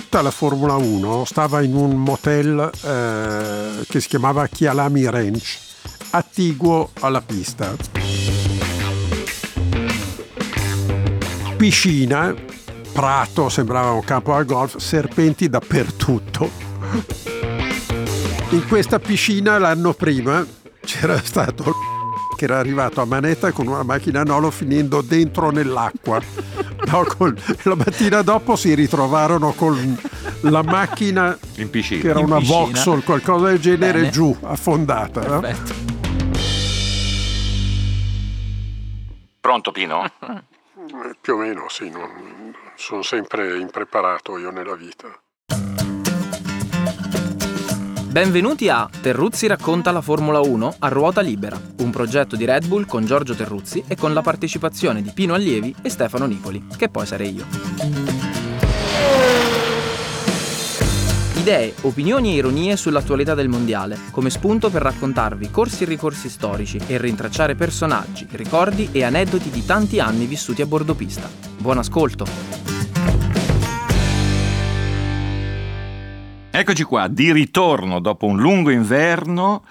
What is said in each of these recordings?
tutta la Formula 1 stava in un motel eh, che si chiamava Chialami Ranch, attiguo alla pista. Piscina, prato, sembrava un campo al golf, serpenti dappertutto. In questa piscina l'anno prima c'era stato che era arrivato a manetta con una macchina Nolo finendo dentro nell'acqua. No, col, la mattina dopo si ritrovarono con la macchina in piscina. che era in una piscina. Vauxhall, qualcosa del genere, Bene. giù, affondata. no? Pronto Pino? Eh, Più o meno, sì, non- sono sempre impreparato io nella vita. Benvenuti a Terruzzi racconta la Formula 1 a ruota libera, un progetto di Red Bull con Giorgio Terruzzi e con la partecipazione di Pino Allievi e Stefano Nicoli, che poi sarei io. Idee, opinioni e ironie sull'attualità del mondiale, come spunto per raccontarvi corsi e ricorsi storici e rintracciare personaggi, ricordi e aneddoti di tanti anni vissuti a bordo pista. Buon ascolto! Eccoci qua, di ritorno dopo un lungo inverno,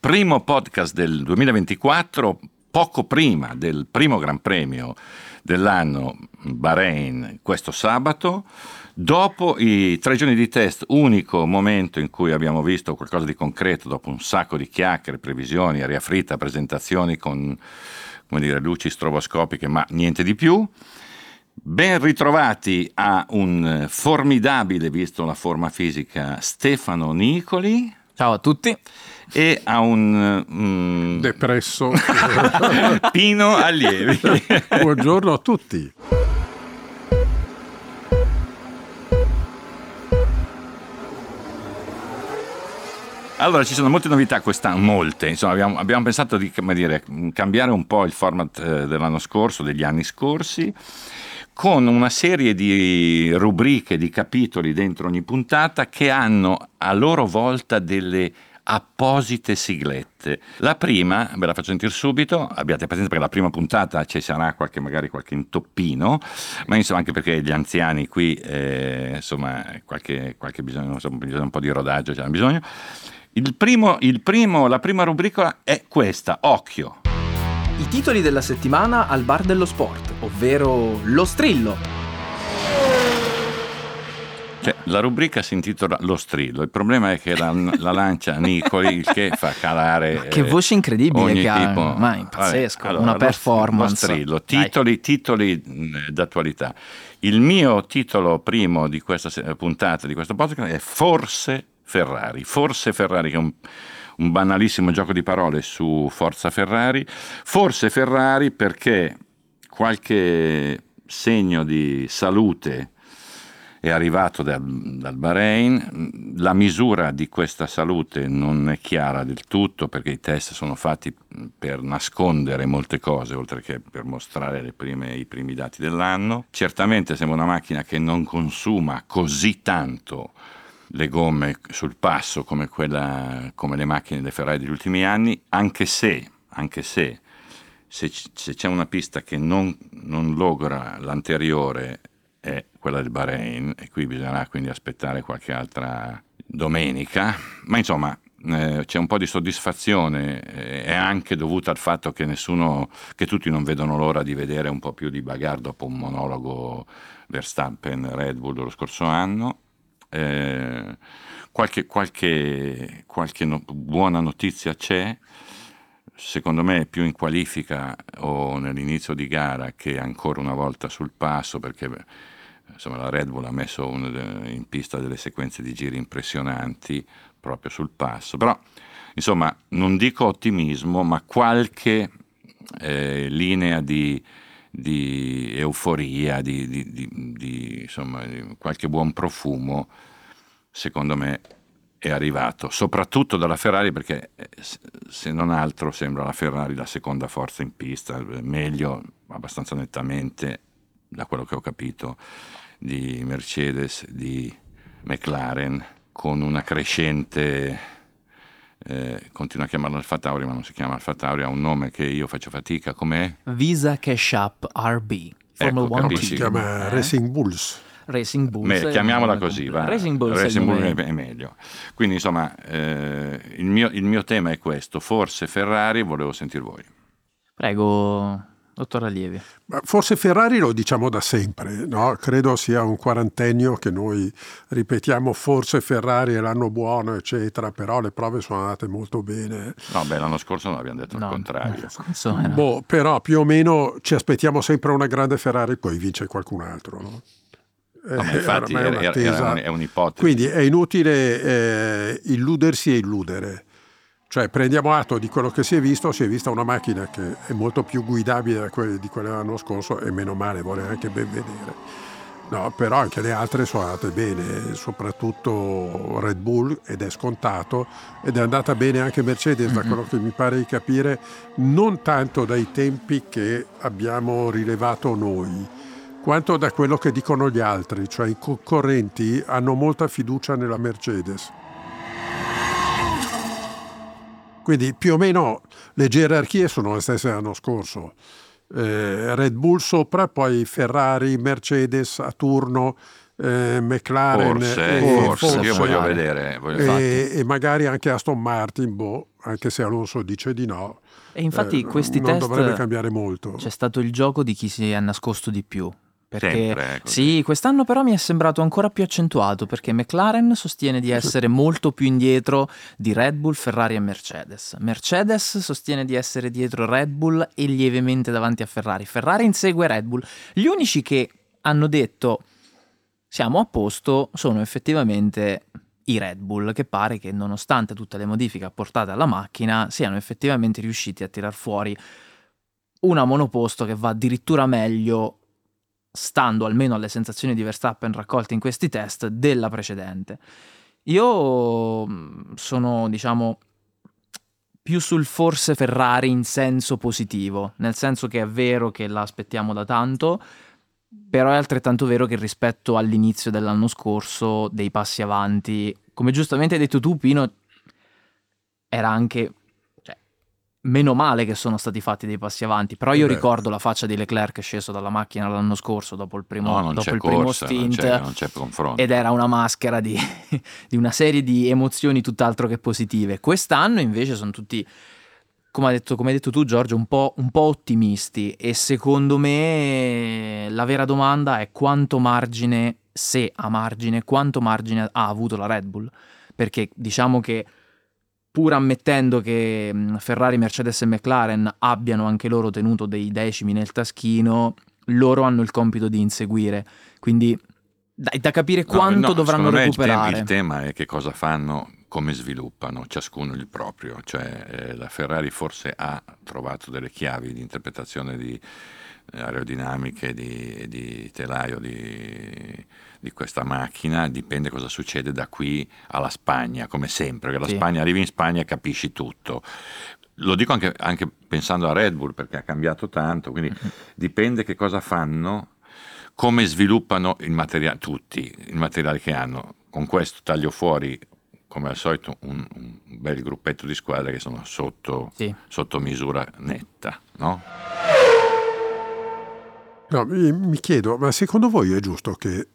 primo podcast del 2024, poco prima del primo Gran Premio dell'anno Bahrain questo sabato. Dopo i tre giorni di test, unico momento in cui abbiamo visto qualcosa di concreto, dopo un sacco di chiacchiere, previsioni, aria fritta, presentazioni con dire, luci stroboscopiche, ma niente di più. Ben ritrovati a un formidabile, visto la forma fisica, Stefano Nicoli Ciao a tutti! e a un mm, Depresso. Pino Allievi. Buongiorno a tutti. Allora, ci sono molte novità quest'anno, molte. Insomma, abbiamo, abbiamo pensato di come dire, cambiare un po' il format eh, dell'anno scorso, degli anni scorsi, con una serie di rubriche, di capitoli dentro ogni puntata che hanno a loro volta delle apposite siglette. La prima, ve la faccio sentire subito, abbiate pazienza perché la prima puntata ci sarà qualche, magari qualche intoppino, ma insomma anche perché gli anziani qui, eh, insomma, qualche, qualche bisogno, insomma, un po' di rodaggio, c'hanno bisogno. Il primo, il primo, la prima rubrica è questa, occhio. I titoli della settimana al bar dello sport, ovvero Lo Strillo. Cioè, la rubrica si intitola Lo strillo, il problema è che la, la lancia Nicoli, che fa calare... Ma che voce incredibile ogni che ha, tipo- ma è pazzesco, Vabbè, una performance. Lo strillo, titoli, titoli d'attualità. Il mio titolo primo di questa puntata, di questo podcast, è Forse Ferrari. Forse Ferrari, che è un, un banalissimo gioco di parole su Forza Ferrari. Forse Ferrari perché qualche segno di salute è arrivato dal, dal Bahrain, la misura di questa salute non è chiara del tutto perché i test sono fatti per nascondere molte cose oltre che per mostrare prime- i primi dati dell'anno. Certamente sembra una macchina che non consuma così tanto le gomme sul passo come, quella, come le macchine delle Ferrari degli ultimi anni, anche se, anche se, se, se c'è una pista che non, non logra l'anteriore è quella del Bahrain e qui bisognerà quindi aspettare qualche altra domenica, ma insomma eh, c'è un po' di soddisfazione, eh, è anche dovuta al fatto che nessuno, che tutti non vedono l'ora di vedere un po' più di bagarre dopo un monologo Verstappen-Red Bull lo scorso anno. Eh, qualche, qualche, qualche no- buona notizia c'è, secondo me più in qualifica o nell'inizio di gara che ancora una volta sul passo perché insomma, la Red Bull ha messo de- in pista delle sequenze di giri impressionanti proprio sul passo, però insomma non dico ottimismo ma qualche eh, linea di, di euforia, di, di- di- insomma, qualche buon profumo secondo me è arrivato, soprattutto dalla Ferrari perché eh, se non altro sembra la Ferrari la seconda forza in pista, eh, meglio abbastanza nettamente da quello che ho capito di Mercedes, di McLaren, con una crescente, eh, continua a chiamarlo Alfa Tauri ma non si chiama Alfa Tauri, ha un nome che io faccio fatica, com'è? Visa Cash App RB. Formula Ecco. Si chiama Eh? Racing Bulls. Racing Bulls. È- chiamiamola così, va. Racing Bulls, Racing è Bulls meglio. è, è meglio. Quindi insomma, eh, il, mio, il mio tema è questo, forse Ferrari, volevo sentire voi. Prego, dottor Allievi. Ma Forse Ferrari lo diciamo da sempre, no? credo sia un quarantennio che noi ripetiamo forse Ferrari è l'anno buono, eccetera, però le prove sono andate molto bene. No, beh, l'anno scorso non abbiamo detto No, il contrario. Insomma, no. Boh, però più o meno ci aspettiamo sempre una grande Ferrari, poi vince qualcun altro. No? No, Eh, infatti ormai è era- era- un- è un'ipotesi. Quindi è inutile eh, illudersi e illudere. Cioè prendiamo atto di quello che si è visto, si è vista una macchina che è molto più guidabile di quella dell'anno scorso e meno male, vorrei anche ben vedere. No, però anche le altre sono andate bene, soprattutto Red Bull ed è scontato ed è andata bene anche Mercedes da quello che mi pare di capire, non tanto dai tempi che abbiamo rilevato noi, quanto da quello che dicono gli altri, cioè i concorrenti hanno molta fiducia nella Mercedes. Quindi più o meno le gerarchie sono le stesse dell'anno scorso. Eh, Red Bull sopra, poi Ferrari, Mercedes a turno, eh, McLaren Forse, e, forse, io voglio vedere. voglio- e, e magari anche Aston Martin, boh, anche se Alonso dice di no. E infatti eh, questi non test dovrebbe cambiare molto. c'è stato il gioco di chi si è nascosto di più. Perché Sempre, eh, sì, quest'anno però mi è sembrato ancora più accentuato perché McLaren sostiene di essere molto più indietro di Red Bull, Ferrari e Mercedes. Mercedes sostiene di essere dietro Red Bull e lievemente davanti a Ferrari. Ferrari insegue Red Bull. Gli unici che hanno detto siamo a posto sono effettivamente i Red Bull, che pare che nonostante tutte le modifiche apportate alla macchina siano effettivamente riusciti a tirar fuori una monoposto che va addirittura meglio, stando almeno alle sensazioni di Verstappen raccolte in questi test, della precedente. Io mh, sono, diciamo, più sul forse Ferrari in senso positivo, nel senso che è vero che la aspettiamo da tanto, però è altrettanto vero che rispetto all'inizio dell'anno scorso, dei passi avanti, come giustamente hai detto tu, Pino, era anche meno male che sono stati fatti dei passi avanti. Però io Beh. ricordo la faccia di Leclerc sceso dalla macchina l'anno scorso dopo il primo, No, non dopo il primo corsa, non stint. c'è, non c'è. Ed era una maschera di, di una serie di emozioni tutt'altro che positive. Quest'anno invece sono tutti, come hai detto, come hai detto tu Giorgio, un po', un po' ottimisti e secondo me la vera domanda è quanto margine, se ha margine, quanto margine ha avuto la Red Bull. Perché diciamo che pur ammettendo che mh, Ferrari, Mercedes e McLaren abbiano anche loro tenuto dei decimi nel taschino, loro hanno il compito di inseguire. Quindi dai, da capire No, quanto no, dovranno secondo me il recuperare. Il tema, è che cosa fanno, come sviluppano, ciascuno il proprio. Cioè, eh, la Ferrari forse ha trovato delle chiavi di interpretazione di eh, aerodinamiche, di, di telaio di, di questa macchina, dipende cosa succede da qui alla Spagna, come sempre, che la Sì. Spagna arrivi in Spagna e capisci tutto. Lo dico anche, anche pensando a Red Bull perché ha cambiato tanto, quindi dipende che cosa fanno come sviluppano il materiale, tutti il materiale che hanno. Con questo taglio fuori, come al solito, un, un bel gruppetto di squadre che sono sotto, Sì. sotto misura netta, no? No, mi, mi chiedo, ma secondo voi è giusto che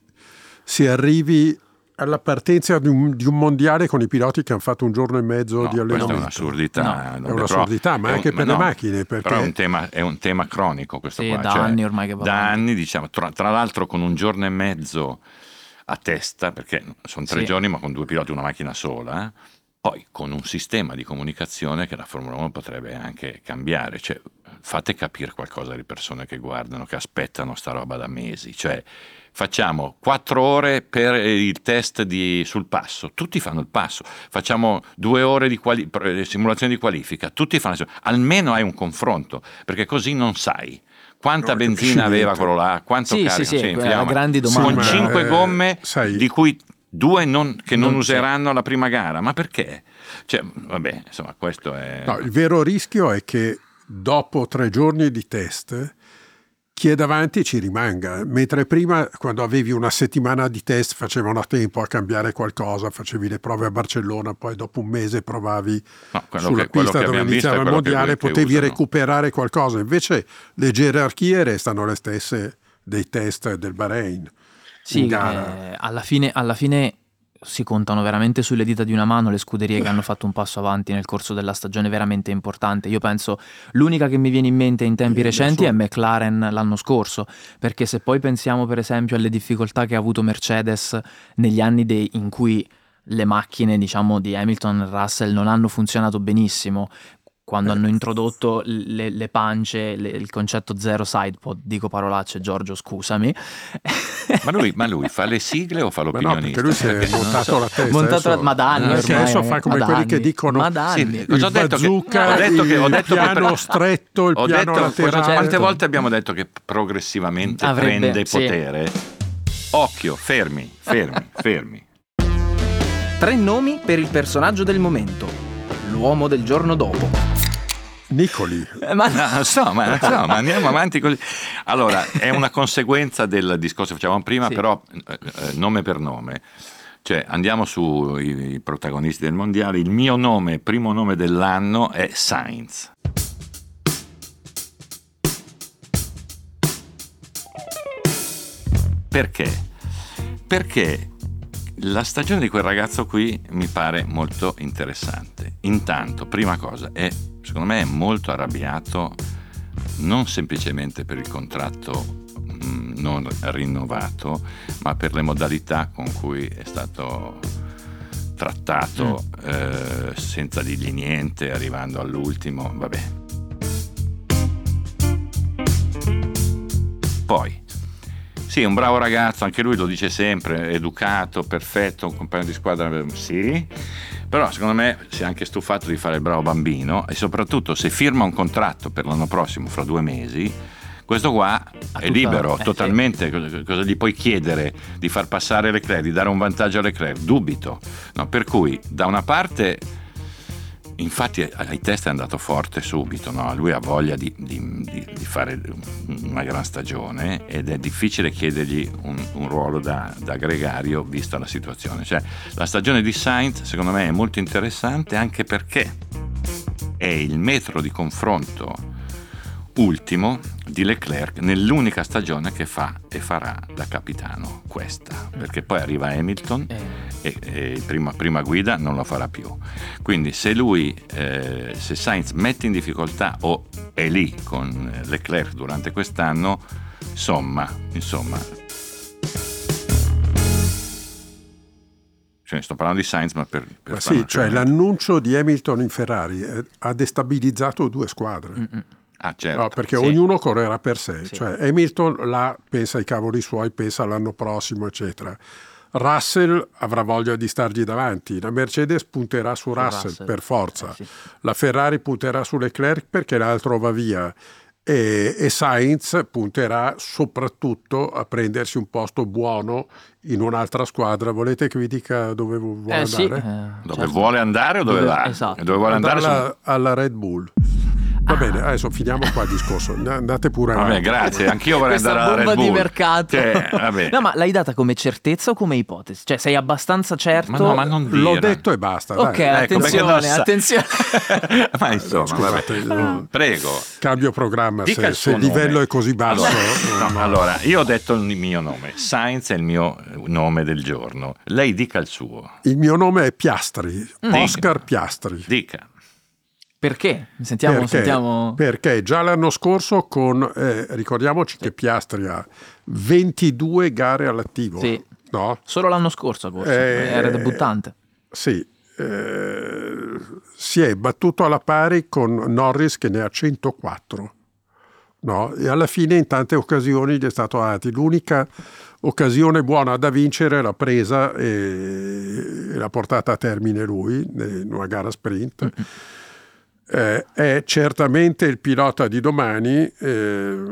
si arrivi alla partenza di un, di un mondiale con i piloti che hanno fatto un giorno e mezzo No, di questa è allenamento? un'assurdità. No. Vabbè, È un'assurdità, ma è un- anche per le no, macchine, perché- Però è un tema, è un tema cronico questo Sì, qua. da cioè, anni ormai che va Da anni, diciamo, tra, tra l'altro con un giorno e mezzo a testa, perché sono tre Sì. giorni ma con due piloti una macchina sola, eh. poi con un sistema di comunicazione che la Formula 1 potrebbe anche cambiare. Cioè, fate capire qualcosa alle persone che guardano, che aspettano sta roba da mesi. Cioè, facciamo quattro ore per il test di- sul passo, tutti fanno il passo, facciamo due ore di quali- pre- simulazione di qualifica, tutti fanno almeno hai un confronto, perché così non sai. Quanta benzina aveva quello là? Quanto Sì, carica? sì, sì, Cioè, grandi Con domande. Cinque eh, gomme, sai- di cui due non- che non, Non useranno la prima gara. Ma perché? Cioè, vabbè, insomma, questo è... No, il vero rischio è che dopo tre giorni di test chi è davanti ci rimanga, mentre prima quando avevi una settimana di test facevano a tempo a cambiare qualcosa, facevi le prove a Barcellona, poi dopo un mese provavi No, sulla che- pista dove iniziava il mondiale, che potevi usano. recuperare qualcosa, invece le gerarchie restano le stesse dei test del Bahrain. Sì, in gara. eh, alla, fine, alla fine si contano veramente sulle dita di una mano le scuderie che hanno fatto un passo avanti nel corso della stagione veramente importante. Io penso l'unica che mi viene in mente in tempi recenti è. McLaren l'anno scorso, perché se poi pensiamo per esempio alle difficoltà che ha avuto Mercedes negli anni dei- in cui le macchine diciamo di Hamilton e Russell non hanno funzionato benissimo, quando Eh. hanno introdotto le, le pance, le- il concetto zero sidepod, dico parolacce Giorgio scusami, Ma lui, ma lui fa le sigle o fa Ma no, l'opinionista? perché lui si è Perché- montato la testa. Montato adesso- la- ma da anni Perché ormai, adesso eh, fa come quelli che dicono Ma da Sì, anni. cosa ho il detto che- bazooka, ho detto che- ho il detto che piano per- stretto, il Ho piano detto, laterale. quante volte abbiamo detto che progressivamente Avrebbe- prende sì. potere? Occhio, fermi, fermi, fermi. Tre nomi per il personaggio del momento. L'uomo del giorno dopo. Nicoli. Eh, ma No, so, ma, non so, ma andiamo avanti così. Allora, è una conseguenza del discorso che facevamo prima, Sì. però eh, eh, nome per nome. Cioè, andiamo sui protagonisti del mondiale. Il mio nome, primo nome dell'anno, è Sainz. Perché? Perché la stagione di quel ragazzo qui mi pare molto interessante. Intanto, prima cosa, è, secondo me è molto arrabbiato non semplicemente per il contratto mh, non rinnovato, ma per le modalità con cui è stato trattato eh, senza dirgli niente, arrivando all'ultimo, vabbè. Poi, sì, un bravo ragazzo, anche lui lo dice sempre, educato, perfetto, un compagno di squadra, eh, sì, però secondo me si è anche stufato di fare il bravo bambino e soprattutto se firma un contratto per l'anno prossimo, fra due mesi, questo qua è tutta- libero, eh, sì. totalmente, cosa, cosa gli puoi chiedere di far passare Leclerc, di dare un vantaggio a Leclerc? Dubito. No, per cui da una parte... Infatti ai test è andato forte subito, no? lui ha voglia di, di- di- fare una gran stagione ed è difficile chiedergli un, un ruolo da, da gregario vista la situazione. Cioè, la stagione di Sainz secondo me è molto interessante anche perché è il metro di confronto ultimo di Leclerc nell'unica stagione che fa e farà da capitano, questa, perché poi arriva Hamilton Eh, e, e prima, prima guida non lo farà più. Quindi se lui, eh, se Sainz mette in difficoltà o è lì con Leclerc durante quest'anno, insomma, insomma. Cioè, sto parlando di Sainz, ma per... per Ma sì, cioè ragionamento. l'annuncio di Hamilton in Ferrari eh, ha destabilizzato due squadre. mm, Ah, certo. No, perché Sì. ognuno correrà per sé. Sì. Cioè, Hamilton là pensa ai cavoli suoi, pensa all'anno prossimo, eccetera. Russell avrà voglia di stargli davanti. La Mercedes punterà su Russell, Russell. per forza. Eh, sì. La Ferrari punterà su Leclerc perché l'altro va via. E, e Sainz punterà soprattutto a prendersi un posto buono in un'altra squadra. Volete che vi dica dove vu- vuole Eh, sì, andare? eh, Dove certo. vuole andare o dove, Dove- va? esatto. Dove vuole andare? Alla, alla Red Bull. Va bene, adesso finiamo qua il discorso. Andate pure Vabbè, avanti. grazie, anch'io vorrei andare alla bomba Red Bull. di mercato. Cioè, vabbè. No, ma l'hai data come certezza o come ipotesi? Cioè, sei abbastanza certo? Ma no, ma non L'ho dire. detto e basta. dai. Ok, Ecco, attenzione, sa- attenzione. ma insomma, Scusate, vabbè. no. Prego. Cambio programma Dica se, il se suo il livello è così basso. Allora, no, no, allora, io ho detto il mio nome. Sainz è il mio eh, nome del giorno. Lei dica il suo. Il mio nome è Piastri, Mm. Oscar Piastri. Dica. Perché? Sentiamo, perché, sentiamo. perché già l'anno scorso con, eh, ricordiamoci che Piastri ha 22 gare all'attivo. Sì. No? Solo l'anno scorso, forse. Eh, Era debuttante. Sì. eh, si è battuto alla pari con Norris che ne ha 104. No? E alla fine in tante occasioni gli è stato dato. L'unica occasione buona da vincere l'ha presa e, e l'ha portata a termine lui in una gara sprint. Eh, è certamente il pilota di domani, eh,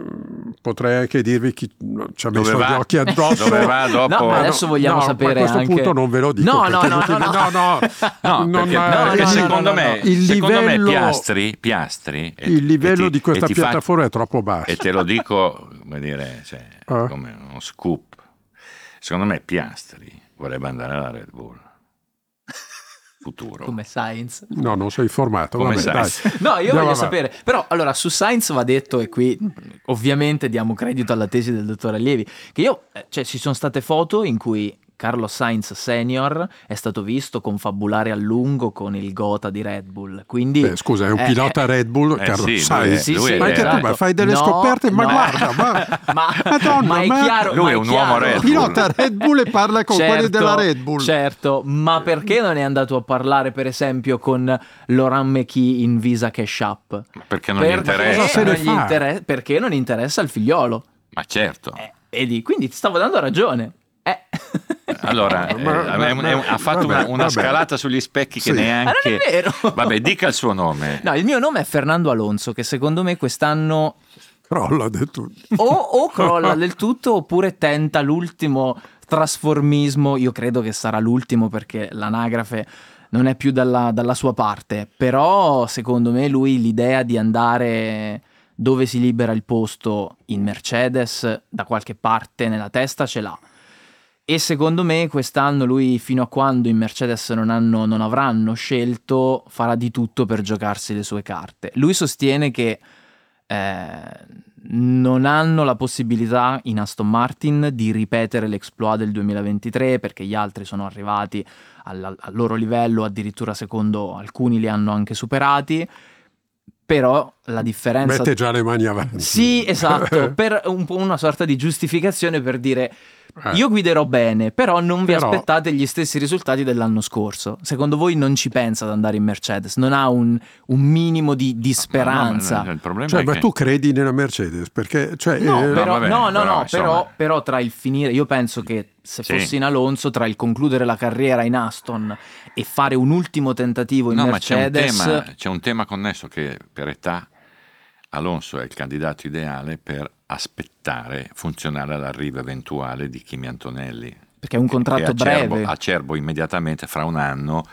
potrei anche dirvi chi ci ha Dove messo va? gli occhi addosso. Dove va dopo? No, ma adesso vogliamo no, sapere ma a questo anche- punto non ve lo dico. No, no, no, no, no, no, No, perché, eh, no, perché secondo, me. Il secondo me livello- Piastri, Piastri e- il livello ti- di questa ti fa- piattaforma è troppo basso. E te lo dico, come dire, cioè, Ah. come uno scoop. Secondo me Piastri vorrebbe andare alla Red Bull. Futuro. Come Science. No, non sei informato. Come Vabbè. No, io Andiamo voglio avanti. sapere. Però, allora, su Science va detto, e qui ovviamente diamo credito alla tesi del dottor Allievi, che io, eh, cioè, ci sono state foto in cui Carlos Sainz senior è stato visto confabulare a lungo con il Gota di Red Bull. Quindi, Beh, scusa, è un eh, pilota Red Bull, eh, Carlo sì, Sainz. Sì, sì, ma anche tu, esatto. ma fai delle No, scoperte, ma no. guarda, ma, ma, Madonna, ma è ma- chiaro, Lui è un uomo chiaro. Red Bull. pilota Red Bull e parla con quelli Certo, della Red Bull. Certo, ma perché non è andato a parlare, per esempio, con Laurent Meky in Visa Cash App? Perché non gli Perché interessa. Cosa se ne non gli fa? intere- perché non interessa al figliolo. Ma certo. Eh, vedi, quindi ti stavo dando ragione. Eh. Allora, eh, Ma- un- è un- ma- ha fatto vabbè, una, una vabbè. scalata sugli specchi che Sì. neanche... Ma non è vero. Vabbè, dica il suo nome. No, il mio nome è Fernando Alonso, che secondo me quest'anno Crolla del tutto. o, o crolla del tutto oppure tenta l'ultimo trasformismo. Io credo che sarà l'ultimo perché l'anagrafe non è più dalla, dalla sua parte. Però secondo me lui l'idea di andare dove si libera il posto in Mercedes da qualche parte nella testa ce l'ha. E secondo me quest'anno lui, fino a quando in Mercedes non, hanno- non avranno scelto, farà di tutto per giocarsi le sue carte. Lui sostiene che eh, non hanno la possibilità in Aston Martin di ripetere l'exploit del 2023 perché gli altri sono arrivati al, al loro livello, addirittura secondo alcuni li hanno anche superati. Però la differenza Mette già le mani avanti. sì, esatto, per un po' una sorta di giustificazione per dire Eh. io guiderò bene, però non vi Però- aspettate gli stessi risultati dell'anno scorso. Secondo voi non ci pensa ad andare in Mercedes, non ha un, un minimo di, di speranza. No, ma il problema Cioè, è ma che... tu credi nella Mercedes? Perché, cioè, No, eh, però, vabbè, no, no, però, no, insomma. però, però tra il finire, io penso che se Sì. fossi in Alonso, tra il concludere la carriera in Aston e fare un ultimo tentativo in No, ma c'è un, Mercedes, tema, c'è un tema connesso che per età Alonso è il candidato ideale per aspettare, funzionare all'arrivo eventuale di Kimi Antonelli. perché è un contratto acerbo, breve. acerbo immediatamente fra un anno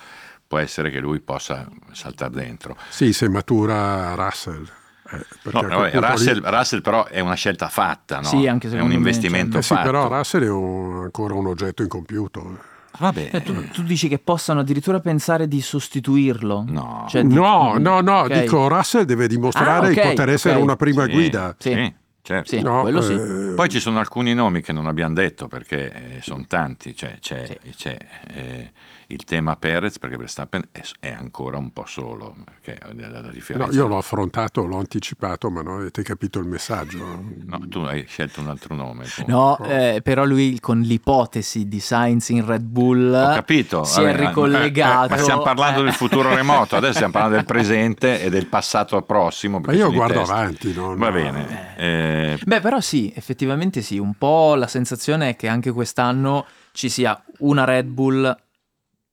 può essere che lui possa saltare dentro. sì, se matura Russell. Eh, No, vabbè, punto lì- Russell, Russell però è una scelta fatta, no? Sì, anche è un me, investimento Eh sì, fatto. però Russell è un- ancora un oggetto incompiuto. Vabbè, Eh, tu, tu dici che possano addirittura pensare di sostituirlo? no. Cioè, di- No, no, no, ok. dico Russell deve dimostrare Ah, ok, di poter essere ok. una prima Sì, guida. Sì. Certo. Sì, No, quello sì. eh, Poi ci sono alcuni nomi che non abbiamo detto perché sono tanti, cioè, c'è, Sì. c'è, eh, il tema Perez perché Verstappen è, è ancora un po' solo, perché la, la no, io l'ho affrontato, l'ho anticipato, ma non avete capito il messaggio. No, tu hai scelto un altro nome. tu. No, eh, però lui con l'ipotesi di Sainz in Red Bull Ho capito. si vabbè, è ricollegato. Ma stiamo parlando eh. del futuro remoto, adesso stiamo parlando del presente e del passato prossimo. Ma io guardo avanti. no? Va bene. eh, Beh, però sì, effettivamente sì, un po' la sensazione è che anche quest'anno ci sia una Red Bull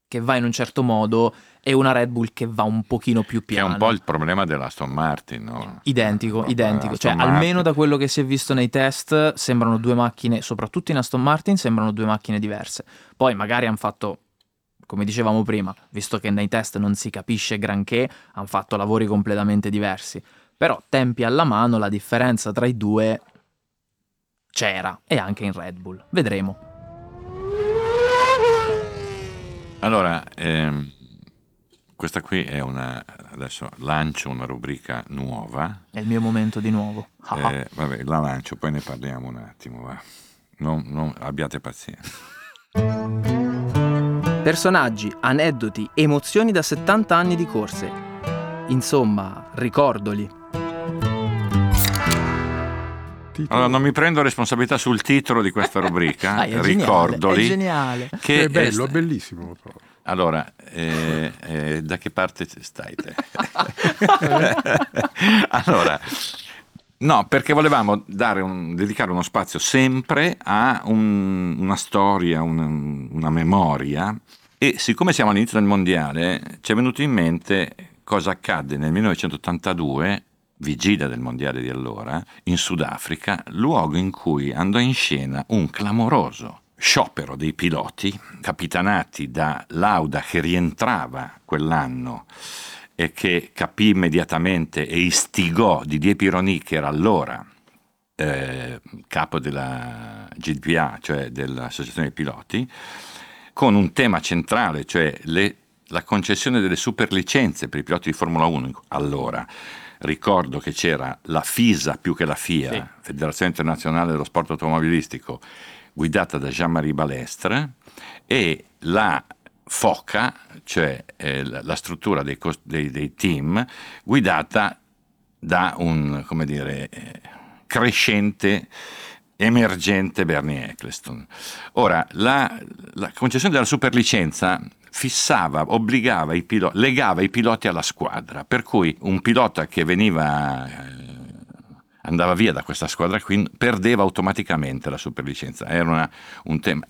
che va in un certo modo e una Red Bull che va un pochino più che è piano. un po' il problema dell'Aston Martin, no? Identico, Proprio identico. Cioè, Aston almeno Martin. da quello che si è visto nei test, sembrano due macchine, soprattutto in Aston Martin, sembrano due macchine diverse. Poi magari hanno fatto, come dicevamo prima, visto che nei test non si capisce granché, hanno fatto lavori completamente diversi. Però tempi alla mano, la differenza tra i due c'era, e anche in Red Bull. Vedremo. Allora, ehm, questa qui è una. Adesso lancio una rubrica nuova. È il mio momento di nuovo. Ah ah. Eh, vabbè, la lancio, poi ne parliamo un attimo. Va. Non- non- abbiate pazienza. Personaggi, aneddoti, emozioni da 70 anni di corse. Insomma, ricordoli. Titolo- Allora, non mi prendo responsabilità sul titolo di questa rubrica, Dai, è ricordoli. Geniale, è geniale. Che è bello, è- bellissimo. Allora, eh, eh, da che parte stai te? allora, no, perché volevamo dare un- dedicare uno spazio sempre a un- una storia, un- una memoria e siccome siamo all'inizio del mondiale ci è venuto in mente cosa accadde nel 1982 vigilia del mondiale di allora, in Sudafrica, luogo in cui andò in scena un clamoroso sciopero dei piloti, capitanati da Lauda che rientrava quell'anno e che capì immediatamente e istigò Didier Pironi, che era allora eh, capo della GDPA, cioè dell'Associazione dei Piloti, con un tema centrale, cioè le la concessione delle superlicenze per i piloti di Formula 1 allora ricordo che c'era la FISA più che la FIA, sì. Federazione Internazionale dello Sport Automobilistico, guidata da Jean-Marie Balestre, e la FOCA, cioè eh, la struttura dei, dei, dei, team, guidata da un, come dire, eh, crescente emergente Bernie Eccleston. Ora, la, la concessione della superlicenza fissava, obbligava i piloti, legava i piloti alla squadra, per cui un pilota che veniva, eh, andava via da questa squadra qui, perdeva automaticamente la superlicenza. Era una, un tema,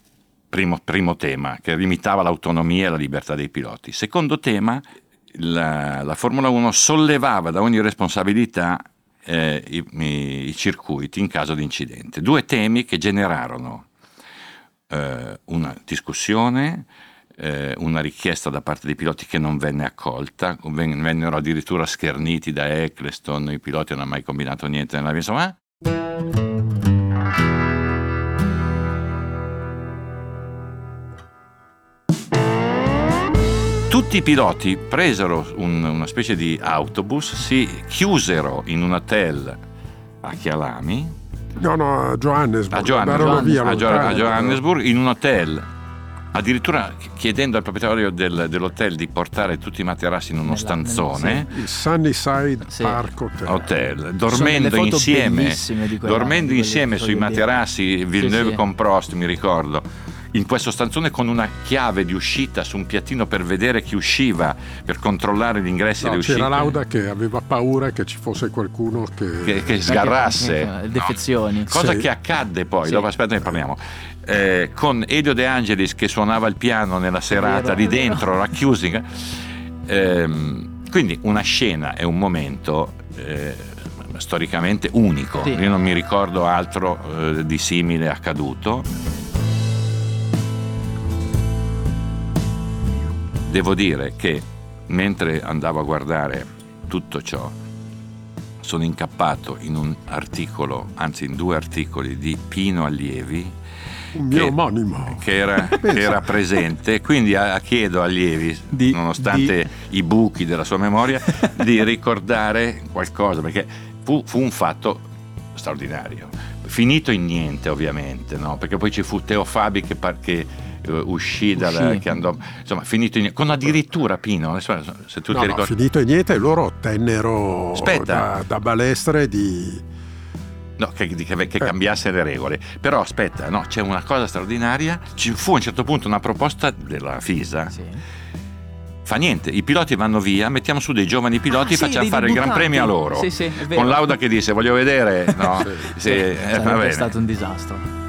primo, primo, tema, che limitava l'autonomia e la libertà dei piloti. Secondo tema, la, la Formula 1 sollevava da ogni responsabilità eh, i, i, i, circuiti in caso di incidente. Due temi che generarono eh, una discussione, eh, una richiesta da parte dei piloti che non venne accolta, vennero addirittura scherniti da Eccleston, i piloti non hanno mai combinato niente nella vita, insomma. Tutti i piloti presero un, una specie di autobus, si chiusero in un hotel a Chialami. No, no, a Johannesburg. A Johannesburg, via, a, a Johannesburg in un hotel addirittura chiedendo al proprietario del, dell'hotel di portare tutti i materassi in uno nella, stanzone nella, sì. il Sunnyside sì. Park Hotel, hotel dormendo insieme, dormendo insieme sui materassi Villeneuve sì, con Prost mi ricordo in questo stanzone con una chiave di uscita su un piattino per vedere chi usciva, per controllare gli ingressi no, e le uscite. C'era Lauda che aveva paura che ci fosse qualcuno che, che, che sgarrasse. defezioni. No. Cosa sì. che accadde poi, sì. dopo aspetta ne parliamo. Eh, con Elio De Angelis che suonava il piano nella serata lì dentro, racchiusi. Eh, quindi una scena e un momento eh, storicamente unico. Sì. Io non mi ricordo altro eh, di simile accaduto. Devo dire che mentre andavo a guardare tutto ciò, sono incappato in un articolo, anzi in due articoli di Pino Allievi, un mio che, omonimo. che era, che era presente. Quindi a, a chiedo Allievi di, nonostante di... i buchi della sua memoria di ricordare qualcosa perché fu, fu, un fatto straordinario. Finito in niente ovviamente no? perché poi ci fu Teo Fabi che, che uh, uscì, dalla, che andò, insomma, finito in, con addirittura Pino, se tu no, ti ricordi. No, finito in niente, loro ottennero da, da, balestre di... No, che, che, che cambiasse le regole. Però aspetta, no, c'è una cosa straordinaria. Ci fu a un certo punto una proposta della FISA. Sì. Fa niente, i piloti vanno via, mettiamo su dei giovani piloti e ah, facciamo fare il Gran Premio a loro. Sì, sì, con Lauda che disse voglio vedere. No, sì, sì, eh, è stato un disastro.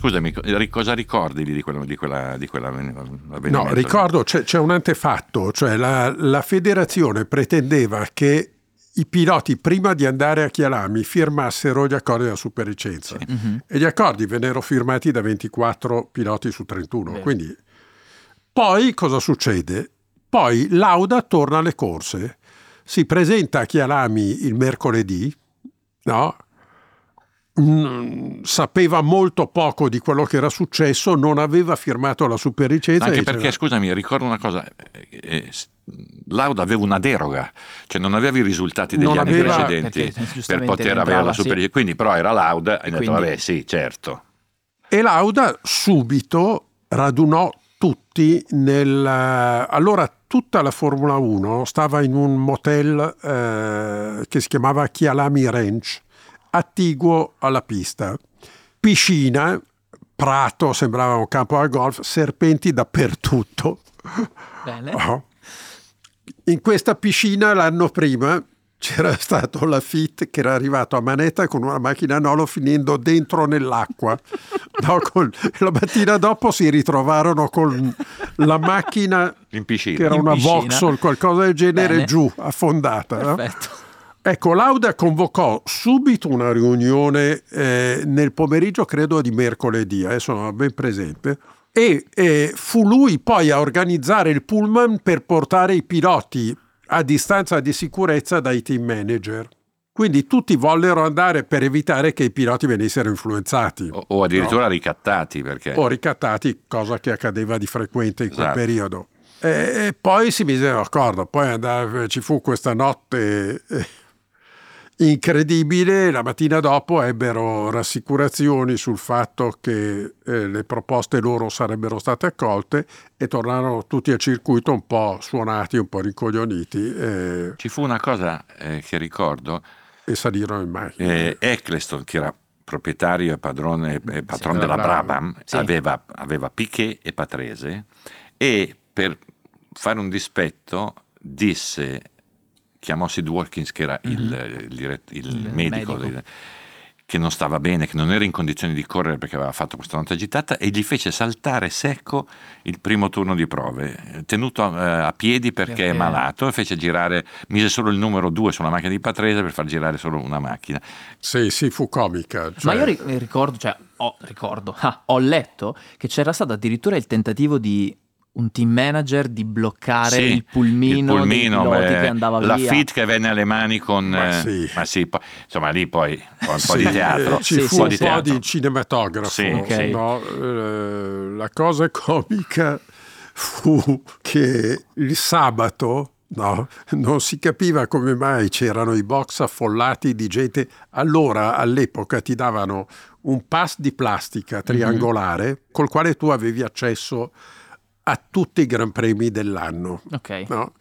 Scusami, cosa ricordi di quella, di quella, di quella No, ricordo, c'è, c'è, un antefatto, cioè la, la, federazione pretendeva che i piloti prima di andare a Chialami firmassero gli accordi della superlicenza sì. uh-huh. e gli accordi vennero firmati da 24 piloti su 31. Beh. Quindi poi cosa succede? Poi Lauda torna alle corse, si presenta a Chialami il mercoledì, no? Sapeva molto poco di quello che era successo, non aveva firmato la superlicenza. Anche perché, diceva... scusami, ricordo una cosa, eh, eh Lauda aveva una deroga, cioè non aveva i risultati degli non anni aveva... precedenti per poter avere la superlicenza, sì. quindi però era Lauda e, e quindi... detto vabbè sì, certo. E Lauda subito radunò tutti nel... Allora tutta la Formula 1 stava in un motel eh, che si chiamava Chialami Ranch attiguo alla pista. Piscina, prato, sembrava un campo da golf, serpenti dappertutto. Bene. Oh. In questa piscina l'anno prima c'era stato la Fit che era arrivato a manetta con una macchina Nolo finendo dentro nell'acqua. No, col, la mattina dopo si ritrovarono con la macchina in piscina. che era in una piscina. Vauxhall, qualcosa del genere, Bene. giù, affondata. Perfetto. No? Ecco, Lauda convocò subito una riunione eh, nel pomeriggio, credo di mercoledì, adesso non ho ben presente, e eh, fu lui poi a organizzare il pullman per portare i piloti a distanza di sicurezza dai team manager. Quindi tutti vollero andare per evitare che i piloti venissero influenzati. O, o addirittura no. ricattati. Perché... O ricattati, cosa che accadeva di frequente in quel Esatto. periodo. E poi si misero d'accordo, poi andava, ci fu questa notte eh, incredibile, la mattina dopo ebbero rassicurazioni sul fatto che eh, le proposte loro sarebbero state accolte e tornarono tutti al circuito un po' suonati, un po' ricoglioniti eh, Ci fu una cosa eh, che ricordo, e salirono in macchina. eh, Eccleston, che era proprietario e padrone e patron Sì, della. Brabham, Sì. aveva, aveva Piquet e Patrese e per fare un dispetto disse, chiamò Sid Watkins che era il, il dirett- il Il medico, medico. del- che non stava bene, che non era in condizioni di correre perché aveva fatto questa notte agitata e gli fece saltare secco il primo turno di prove, tenuto eh, a piedi perché è Perché- malato e fece girare, mise solo il numero 2 sulla macchina di Patrese per far girare solo una macchina. Sì, sì, fu comica. cioè- Ma io ri- ricordo, cioè, ho, ricordo, ah, ho letto che c'era stato addirittura il tentativo di un team manager di bloccare Sì, il pulmino, il pulmino, beh, che andava la via. fit che venne alle mani con Ma eh, sì. ma sì, poi- insomma lì poi un po' Sì, di teatro eh, ci Sì, fu un po' teatro. di cinematografo. Sì. Ok. no? Eh, la cosa comica fu che il sabato no, non si capiva come mai c'erano i box affollati di gente. Allora, all'epoca, ti davano un pass di plastica triangolare col quale tu avevi accesso a tutti i Gran Premi dell'anno. Ok. no?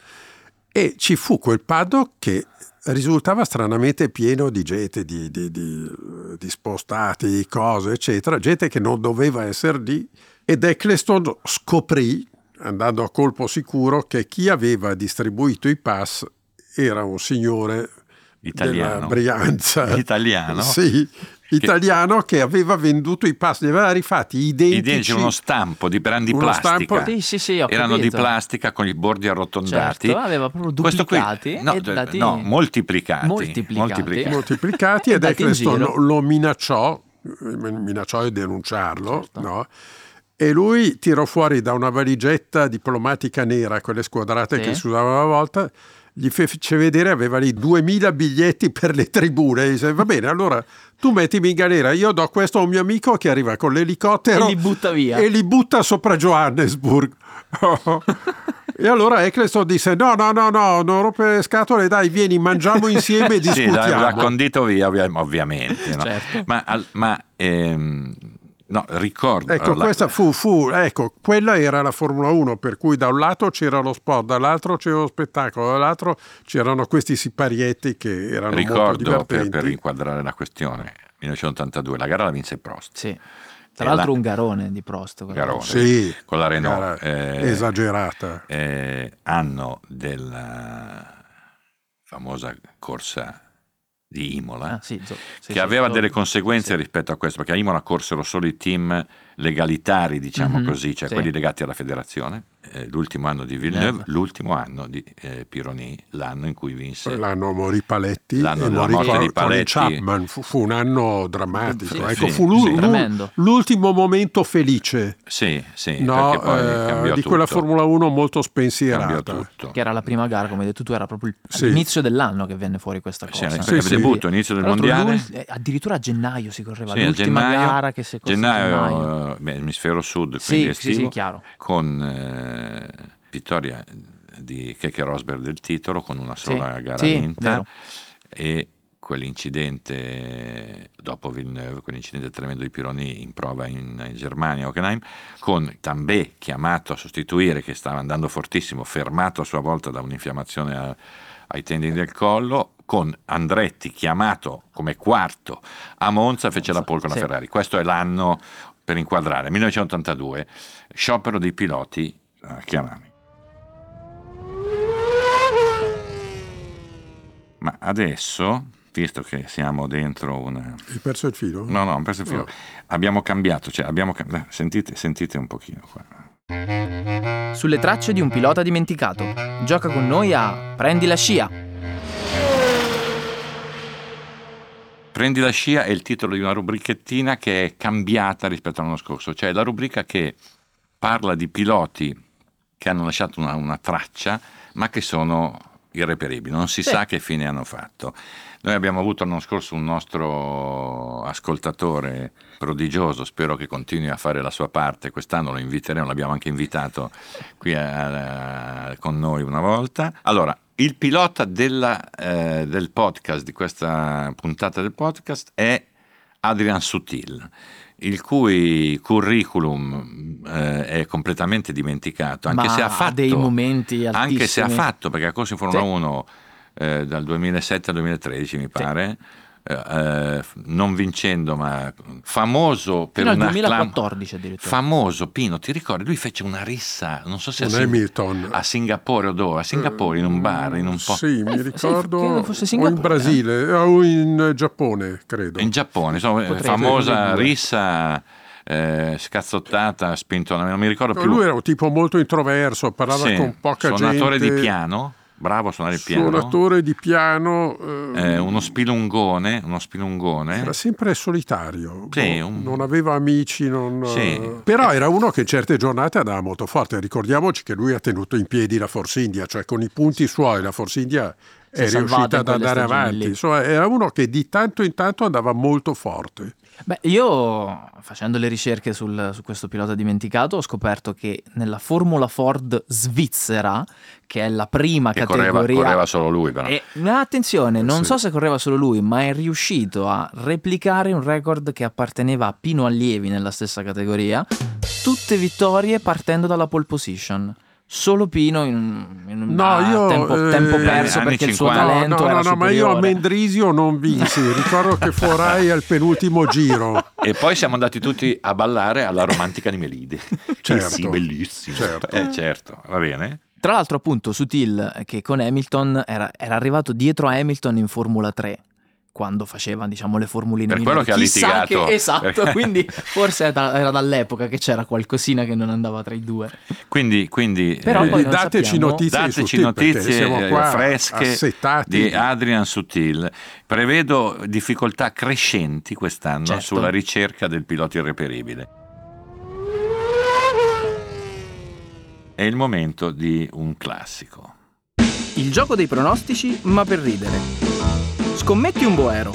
E ci fu quel paddock che risultava stranamente pieno di gente, di, di- di- di spostati, di cose, eccetera, gente che non doveva essere lì. Ed Eccleston scoprì, andando a colpo sicuro, che chi aveva distribuito i pass era un signore Italiano. della Brianza. Italiano? Sì, italiano che aveva venduto i pass, li aveva rifatti identici. Identici, uno stampo di brand di Uno plastica. stampo- Sì, sì, sì, ho Erano di capito. plastica con i bordi arrotondati. Certo, aveva proprio Questo qui- duplicati no, e dati- no, moltiplicati. Moltiplicati. moltiplicati E ed Eccleston lo, lo minacciò, eh, minacciò di denunciarlo, Certo. no? e lui tirò fuori da una valigetta diplomatica nera, quelle squadrate Sì. che si usavano una volta, gli fece vedere, aveva lì 2000 biglietti per le tribune, e disse va bene, allora tu mettimi in galera, io do questo a un mio amico che arriva con l'elicottero E li butta via. e li butta sopra Johannesburg. e allora Eccleston disse no, no, no, no, non rompere le scatole, dai, vieni, mangiamo insieme e Sì, discutiamo. l'ha, l'ha condito via, ovvia- ovviamente. no? Certo. Ma, al- ma, ehm, no, ricordo. Ecco, la- questa fu, fu, ecco, quella era la Formula 1, per cui da un lato c'era lo sport, dall'altro c'era lo spettacolo, dall'altro c'erano questi siparietti che erano molto ricordo per, divertenti. per inquadrare la questione 1982 la gara la vinse Prost Sì. Tra E l'altro la- un garone di Prost. Garone. Sì, con la Renault gara eh, esagerata. eh, anno della famosa corsa di Imola Ah, sì, sì, che sì, aveva delle conseguenze rispetto a questo, perché a Imola corsero solo i team legalitari, diciamo Mhm, così, cioè quelli legati alla federazione. Eh, l'ultimo anno di Villeneuve, l'ultimo anno di eh, Pironi, l'anno in cui vinse. L'anno morì Paletti L'anno e della morì morte di Paletti. Chapman. Fu, fu un anno drammatico. Sì, ecco, sì, fu l'u- sì. l'ultimo momento felice Sì, sì, no, eh, di tutto. quella Formula 1 molto spensierata. tutto. Che era la prima gara, come hai detto tu, era proprio Sì. all'inizio dell'anno che venne fuori questa Sì, cosa. perché sì. debutto, inizio del mondiale. eh, addirittura a gennaio si correva Sì, l'ultima gennaio, gara che a gennaio, gennaio. eh, beh, emisfero sud, Sì, quindi sì, estivo, sì, chiaro. con eh, vittoria di Keke Rosberg del titolo con una sola Sì, gara sì, vinta vero. e quell'incidente dopo Villeneuve, quell'incidente tremendo di Pironi in prova in, in Germania, Hockenheim, con Tambè chiamato a sostituire che stava andando fortissimo, fermato a sua volta da un'infiammazione a- ai tendini del collo, con Andretti chiamato come quarto a Monza, fece la pole con la Sì. Ferrari. Questo è l'anno per inquadrare, 1982, sciopero dei piloti a Chiarani. Ma adesso, visto che siamo dentro una... Hai perso il filo? No, no, ho perso il filo. No. Abbiamo cambiato, cioè abbiamo Sentite, sentite un pochino qua. Sulle tracce di un pilota dimenticato. Gioca con noi a Prendi la scia. Prendi la scia è il titolo di una rubrichettina che è cambiata rispetto all'anno scorso, cioè la rubrica che parla di piloti che hanno lasciato una, una traccia, ma che sono irreperibili, non si Sì. sa che fine hanno fatto. Noi abbiamo avuto l'anno scorso un nostro ascoltatore prodigioso, spero che continui a fare la sua parte, quest'anno lo inviteremo, l'abbiamo anche invitato qui a- a- con noi una volta. Allora, il pilota della, eh, del podcast, di questa puntata del podcast, è Adrian Sutil, il cui curriculum eh, è completamente dimenticato, anche Ma se ha fatto dei momenti anche se ha altissimi. fatto, perché ha corso in Formula Sì. 1 eh, dal 2007 al 2013 mi pare, eh, eh, non vincendo ma famoso per Fino una 2014 addirittura. famoso Pino, ti ricordi? Lui fece una rissa, non so se a, Sing- Hamilton. a Singapore o dove, a Singapore in un bar, in un po'. Sì, mi Eh, sì, ricordo. fosse o in Brasile eh, o in Giappone, credo. In Giappone, insomma, eh, famosa rissa eh, scazzottata, spintona, non mi ricordo più. Lui era un tipo molto introverso, parlava Sì, con poca suonatore gente. di piano, bravo a suonare il piano. Suonatore di piano. eh, eh, uno spilungone, uno spilungone. Era sempre solitario, Sì, un- non aveva amici, non- Sì. eh, però era uno che in certe giornate andava molto forte. Ricordiamoci che lui ha tenuto in piedi la Force India, cioè con i punti suoi la Force India è riuscita ad andare avanti. Insomma, era uno che di tanto in tanto andava molto forte. Beh, io facendo le ricerche sul- su questo pilota dimenticato ho scoperto che nella Formula Ford svizzera, che è la prima Che correva, categoria... correva solo lui, però. E, ma attenzione, non Sì. so se correva solo lui, ma è riuscito a replicare un record che apparteneva a Pino Allievi nella stessa categoria. Tutte vittorie partendo dalla pole position. Solo Pino in, un- in un No, ah, io, tempo, eh, tempo perso perché il suo 50. No, talento no, era no, no, ma io a. Mendrisio non vinsi. Ricordo che fuorai al penultimo giro. E poi siamo andati tutti a ballare alla romantica di Melide. Certo, Eh sì, bellissimo. certo. Eh, certo, va bene. Tra l'altro, appunto, Sutil, che con Hamilton era, era arrivato dietro a Hamilton in Formula 3. Quando faceva, diciamo, le formuline Per quello minori. che ha Chissà litigato. che- esatto, quindi forse era, era dall'epoca che c'era qualcosina che non andava tra i due. Quindi, quindi Però eh, dateci sappiamo- notizie dateci notizie siamo eh, qua fresche assettati. di Adrian Sutil. Prevedo difficoltà crescenti quest'anno Certo. sulla ricerca del pilota irreperibile. È il momento di un classico. Il gioco dei pronostici, ma per ridere. Scommetti un boero.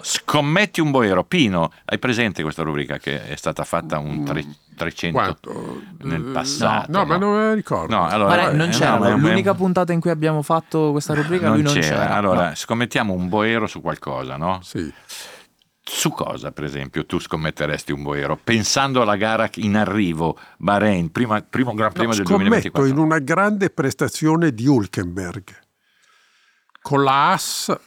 Scommetti un boero. Pino, hai presente questa rubrica che è stata fatta un tre- 300 Quanto? nel Eh, passato? No, ma non me la ricordo. No, allora, Guarda, non eh, c'era, no, l'unica puntata in cui abbiamo fatto questa rubrica, non lui non c'era. c'era. Allora, No. scommettiamo un boero su qualcosa, no? Sì. Su cosa, per esempio, tu scommetteresti un boero? Pensando alla gara in arrivo, Bahrain, prima, primo Gran Premio No, del scommetto 2024. in una grande prestazione di Hulkenberg con la AS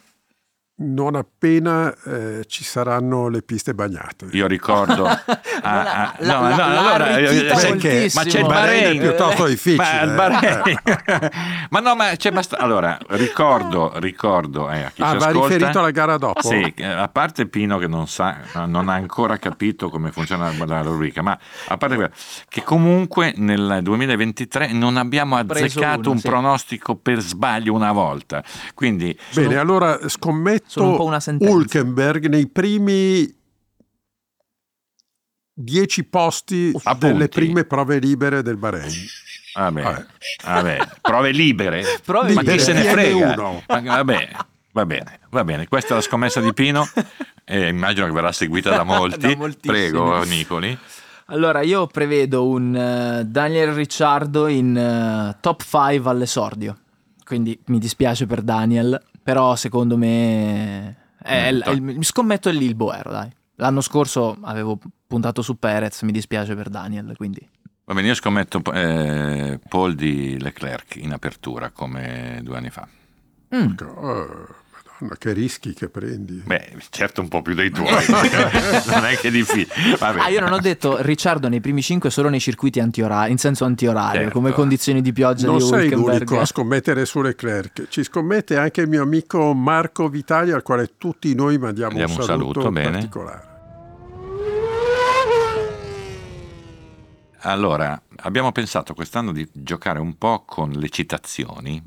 non appena eh, ci saranno le piste bagnate. Io ricordo. ah, ah, la- no, la- no, l'ha allora, eh, che- ma c'è il Bahrain è piuttosto difficile, Ma il. Bahrain. ma no, ma c'è basta- Allora, ricordo, ricordo. Eh, a chi Ah, ci va ascolta- riferito alla gara dopo? Sì, eh, a parte Pino che non sa, non ha ancora capito come funziona la rubrica, ma a parte quello, che comunque nel 2023 non abbiamo azzeccato uno, un sì. pronostico per sbaglio una volta. Quindi Bene, Sono- allora sono un po' una sentenza. Hulkenberg nei primi dieci posti Appunti. delle prime prove libere del Bahrain. Vabbè, Vabbè. vabbè, prove libere. Prove Ma chi libere. se ne frega? Ma- vabbè, va bene, va bene. Questa è la scommessa di Pino. E immagino che verrà seguita da molti. Da. Prego, Nicoli. Allora, io prevedo un eh, Daniel Ricciardo in eh, top 5 all'esordio. Quindi mi dispiace per Daniel, però secondo me è Mm, il- scommetto è lì il Boero, dai. L'anno scorso avevo puntato su Perez, mi dispiace per Daniel, quindi Va bene, io scommetto eh, Paul di Leclerc in apertura come due anni fa. Mm. Madonna, che rischi che prendi. Beh, certo un po' più dei tuoi, non è che è difficile. Vabbè. Ah, io non ho detto Ricciardo nei primi 5 solo nei circuiti antiorario, in senso antiorario, Certo. come condizioni di pioggia Non di sei Hülkenberg. l'unico a scommettere su Leclerc, ci scommette anche il mio amico Marco Vitali, al quale tutti noi mandiamo Mandiamo un un saluto, saluto, bene. particolare. Allora, abbiamo pensato quest'anno di giocare un po' con le citazioni.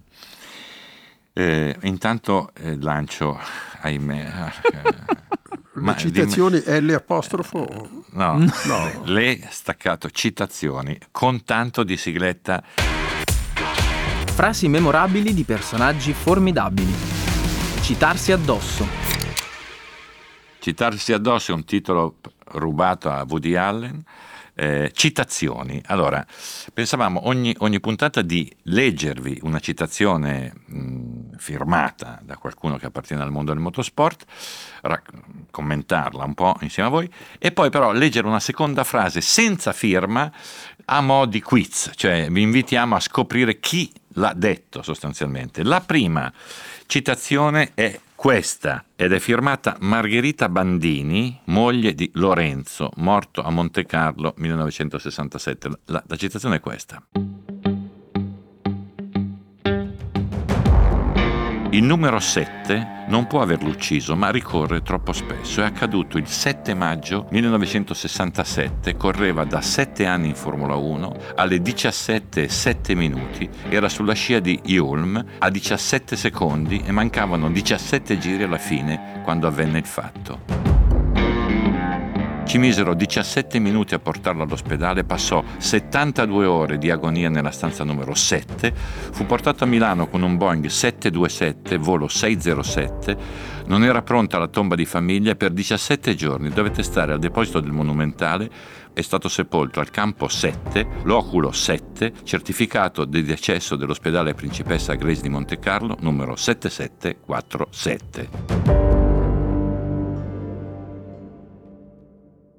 Eh, intanto eh, lancio, ahimè, eh, Le citazioni dimmi... L apostrofo? No, no, le staccato citazioni con tanto di sigletta. Frasi memorabili di personaggi formidabili. Citarsi addosso. Citarsi addosso è un titolo rubato a Woody Allen eh, citazioni. Allora, pensavamo ogni, ogni, puntata di leggervi una citazione mh, firmata da qualcuno che appartiene al mondo del motorsport, rac- commentarla un po' insieme a voi e poi però leggere una seconda frase senza firma a mo' di quiz, cioè vi invitiamo a scoprire chi l'ha detto sostanzialmente. La prima citazione è questa ed è firmata Margherita Bandini, moglie di Lorenzo, morto a Monte Carlo 1967. La, la citazione è questa. Il numero 7 non può averlo ucciso, ma ricorre troppo spesso. È accaduto il 7 maggio 1967, correva da 7 anni in Formula 1, alle 17,7 minuti era sulla scia di Ulm a 17 secondi e mancavano 17 giri alla fine quando avvenne il fatto. Ci misero 17 minuti a portarlo all'ospedale, passò 72 ore di agonia nella stanza numero 7, fu portato a Milano con un Boeing 727, volo 607, non era pronta la tomba di famiglia e per 17 giorni dovette stare al deposito del Monumentale è stato sepolto al campo 7, loculo 7, certificato di decesso dell'ospedale Principessa Grace di Monte Carlo, numero 7747.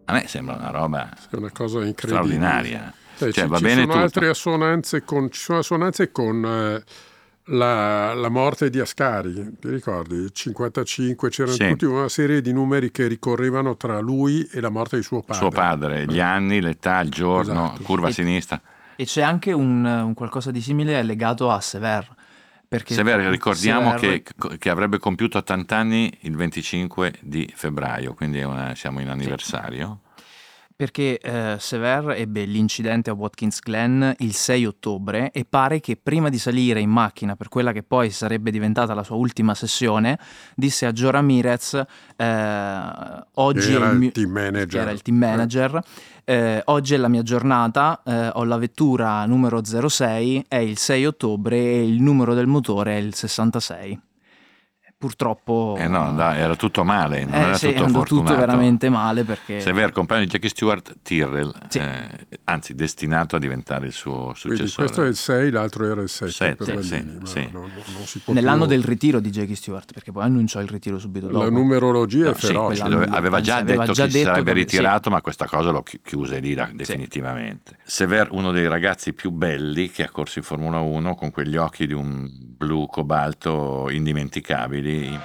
A me sembra una roba è una cosa straordinaria. Eh, cioè, ci, va ci bene sono tutto. altre assonanze con, ci sono assonanze con eh, la, la, morte di Ascari, ti ricordi? Il 55 c'erano sì. tutta una serie di numeri che ricorrevano tra lui e la morte di suo padre. Suo padre, gli anni, l'età, il giorno, esatto. curva a sinistra. E c'è anche un, un, qualcosa di simile legato a Sever. Perché Sever, ricordiamo Sever... Che, che, avrebbe compiuto 80 anni il 25 di febbraio, quindi una, siamo in anniversario. Sì perché eh, Sever ebbe l'incidente a Watkins Glen il 6 ottobre e pare che prima di salire in macchina per quella che poi sarebbe diventata la sua ultima sessione, disse a Joe Ramirez, eh, oggi era, il mio... team manager. era il team manager, eh, oggi è la mia giornata, eh, ho la vettura numero 06, è il 6 ottobre e il numero del motore è il 66 purtroppo eh no, dai, era tutto male non eh, era sì, tutto fortunato tutto veramente male perché Sever compagno di Jackie Stewart Tyrrell sì. eh, anzi destinato a diventare il suo successore. Quindi questo è il 6 l'altro era il 7, 7 per sì, sì. Non, non nell'anno più... del ritiro di Jackie Stewart perché poi annunciò il ritiro subito dopo. la numerologia no, è feroce. aveva già aveva detto già che si sarebbe ritirato ma questa cosa lo chiuse lì definitivamente. Sever uno dei ragazzi più belli che ha corso in Formula 1 con quegli occhi di un blu cobalto indimenticabili.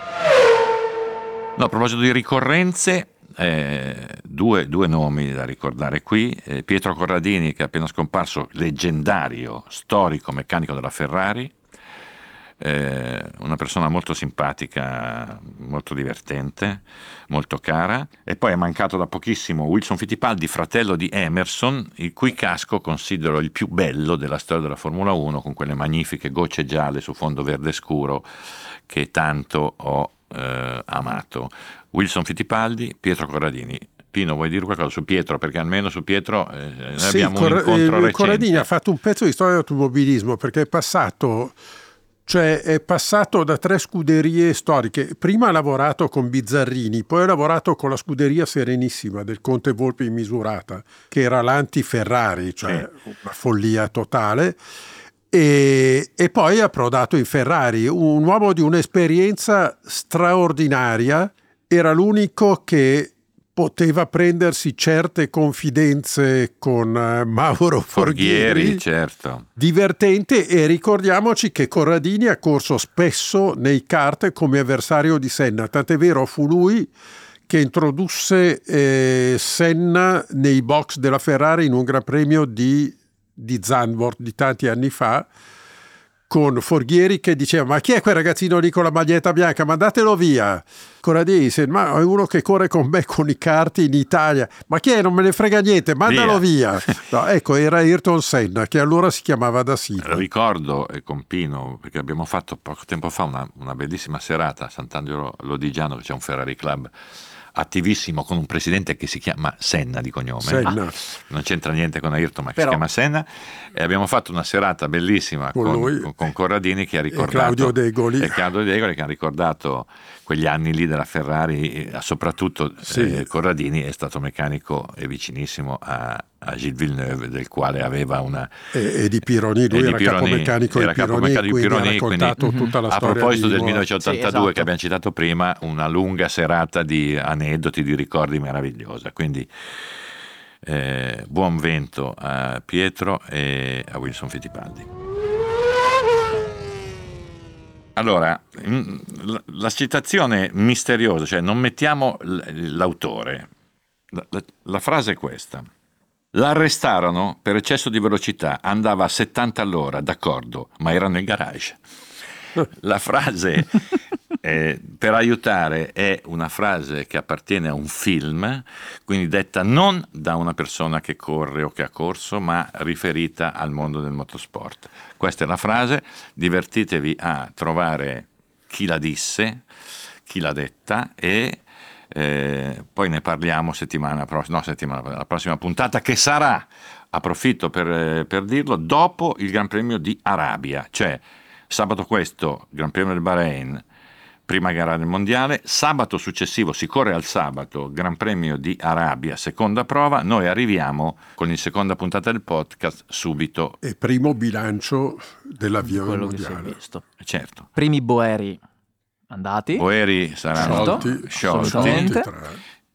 No, a proposito di ricorrenze, eh, due, due, nomi da ricordare qui. Eh, Pietro Corradini, che è appena scomparso, leggendario, storico meccanico della Ferrari, eh, una persona molto simpatica, molto divertente, molto cara. E poi è mancato da pochissimo Wilson Fittipaldi, fratello di Emerson, il cui casco considero il più bello della storia della Formula 1, con quelle magnifiche gocce gialle su fondo verde scuro che tanto ho eh, amato. Wilson Fittipaldi, Pietro Corradini. Pino, vuoi dire qualcosa su Pietro? Perché almeno su Pietro eh, noi sì, abbiamo Cor- un incontro eh, recente. Corradini ha fatto un pezzo di storia dell'automobilismo perché è passato cioè è passato da tre scuderie storiche. Prima ha lavorato con Bizzarrini, poi ha lavorato con la scuderia Serenissima del Conte Volpe in misurata, che era l'anti-Ferrari, cioè sì. una follia totale e, e poi ha approdato in Ferrari, un uomo di un'esperienza straordinaria, era l'unico che poteva prendersi certe confidenze con uh, Mauro Forghieri, Forghieri certo. divertente e ricordiamoci che Corradini ha corso spesso nei kart come avversario di Senna, tant'è vero fu lui che introdusse eh, Senna nei box della Ferrari in un Gran Premio di di Zandvoort di tanti anni fa con Forghieri che diceva ma chi è quel ragazzino lì con la maglietta bianca? Mandatelo via. Corradini disse ma è uno che corre con me con i karti in Italia. Ma chi è? Non me ne frega niente mandalo via, via. No, ecco era Ayrton Senna che allora si chiamava da Silva ricordo e con Pino perché abbiamo fatto poco tempo fa una, una bellissima serata a Sant'Angelo Lodigiano che c'è un Ferrari Club attivissimo con un presidente che si chiama Senna di cognome. Senna. Ah, non c'entra niente con Ayrton, ma Però- si chiama Senna. E abbiamo fatto una serata bellissima Con con, con- con Corradini che ha ricordato Claudio Degoli. e Claudio Degoli che ha ricordato quegli anni lì della Ferrari, e soprattutto Sì. eh, Corradini è stato meccanico e vicinissimo a, a Gilles Villeneuve, del quale aveva una E, e di Pironi, lui e di era Pironi, capomeccanico era di Pironi, capomeccanico di quindi Pironi, ha raccontato quindi- tutta la a storia proposito di del Imola. 1982 Sì, esatto. che abbiamo citato prima, una lunga serata di aneddoti, di ricordi meravigliosa. Quindi eh, buon vento a Pietro e a Wilson Fittipaldi. Allora, mm, la, citazione misteriosa, cioè non mettiamo l'autore. La, la- la frase è questa. L'arrestarono per eccesso di velocità, andava a 70 all'ora, d'accordo, ma era nel garage. La frase eh, per aiutare è una frase che appartiene a un film, quindi detta non da una persona che corre o che ha corso, ma riferita al mondo del motorsport. Questa è la frase, divertitevi a trovare chi la disse, chi l'ha detta e eh, poi ne parliamo settimana prossima, no, settimana, la prossima puntata che sarà, approfitto per, eh, per dirlo, dopo il Gran Premio di Arabia, cioè sabato questo Gran Premio del Bahrain, prima gara del mondiale, sabato successivo si corre al sabato Gran Premio di Arabia, seconda prova, noi arriviamo con la seconda puntata del podcast subito, E primo bilancio dell'avvio del quello che si è mondiale. visto. certo. Primi boeri andati. Boeri saranno Sciolti, sciolti.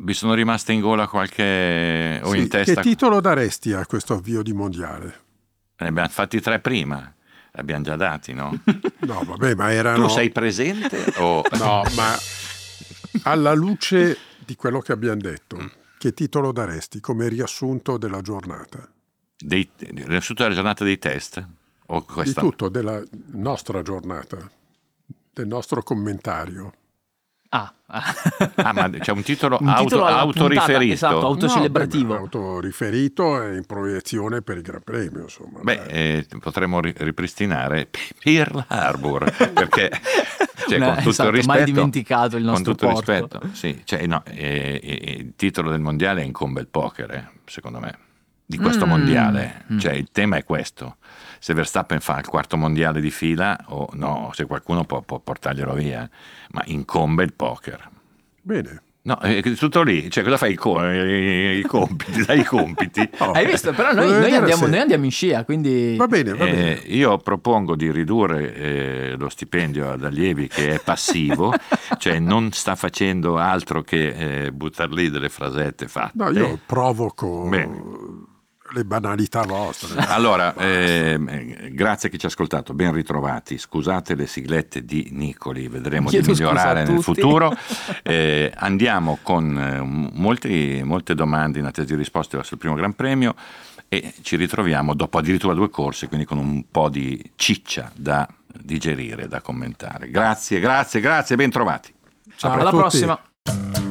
Vi sono rimaste in gola qualche o Sì, in testa? Che titolo daresti a questo avvio di mondiale? Ne abbiamo fatti tre prima, li abbiamo già dati, no? No, vabbè, ma erano... Tu sei presente o... No, ma alla luce di quello che abbiamo detto, Mm. che titolo daresti come riassunto della giornata? Dei, riassunto della giornata dei test? O Di questa? tutto, della nostra giornata, del nostro commentario. Ah, ah. Ma c'è un titolo, Un auto, titolo autoriferito. puntata, esatto, auto- Autocelebrativo. No, beh, autoriferito è in proiezione per il Gran Premio, insomma. Beh, eh, potremmo ri- ripristinare Pearl Harbor, perché cioè, Una- con tutto esatto, il mai rispetto... dimenticato il nostro Con tutto il porto. rispetto, sì. Cioè, no, eh, eh, il titolo del mondiale è in combat poker, eh, secondo me, di questo Mm. mondiale. Mm. Cioè, il tema è questo. Se Verstappen fa il quarto mondiale di fila o no, se qualcuno può, può portarglielo via, ma in combat poker. Bene. No, è tutto lì, cioè cosa fai i, co- i- i compiti, dai i compiti. Oh, Hai visto? Però noi, noi andiamo, se- noi andiamo in scia, quindi... Va bene, va Eh, bene. io propongo di ridurre eh, lo stipendio ad allievi che è passivo, cioè non sta facendo altro che eh, buttar lì delle frasette fatte. No, io provoco Bene. Le banalità vostre. Allora, ehm, eh, grazie a chi ci ha ascoltato, ben ritrovati. Scusate le siglette di Nicoli, vedremo Chiedo di migliorare nel futuro. Eh, andiamo con eh, molti- molte domande in attesa di risposte verso il primo Gran Premio e ci ritroviamo dopo addirittura due corse, quindi con un po' di ciccia da digerire, da commentare. Grazie, grazie, grazie, ben trovati. Ciao Alla tutti. prossima!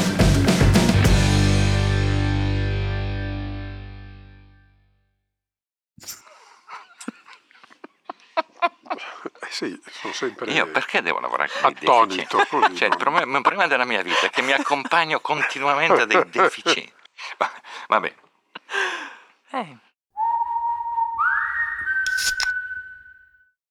Sì, sono sempre Io perché devo lavorare con dei attonito. deficienti? Cioè, il problema, il problema della mia vita è che mi accompagno continuamente a dei deficienti. Va- Vabbè. Eh,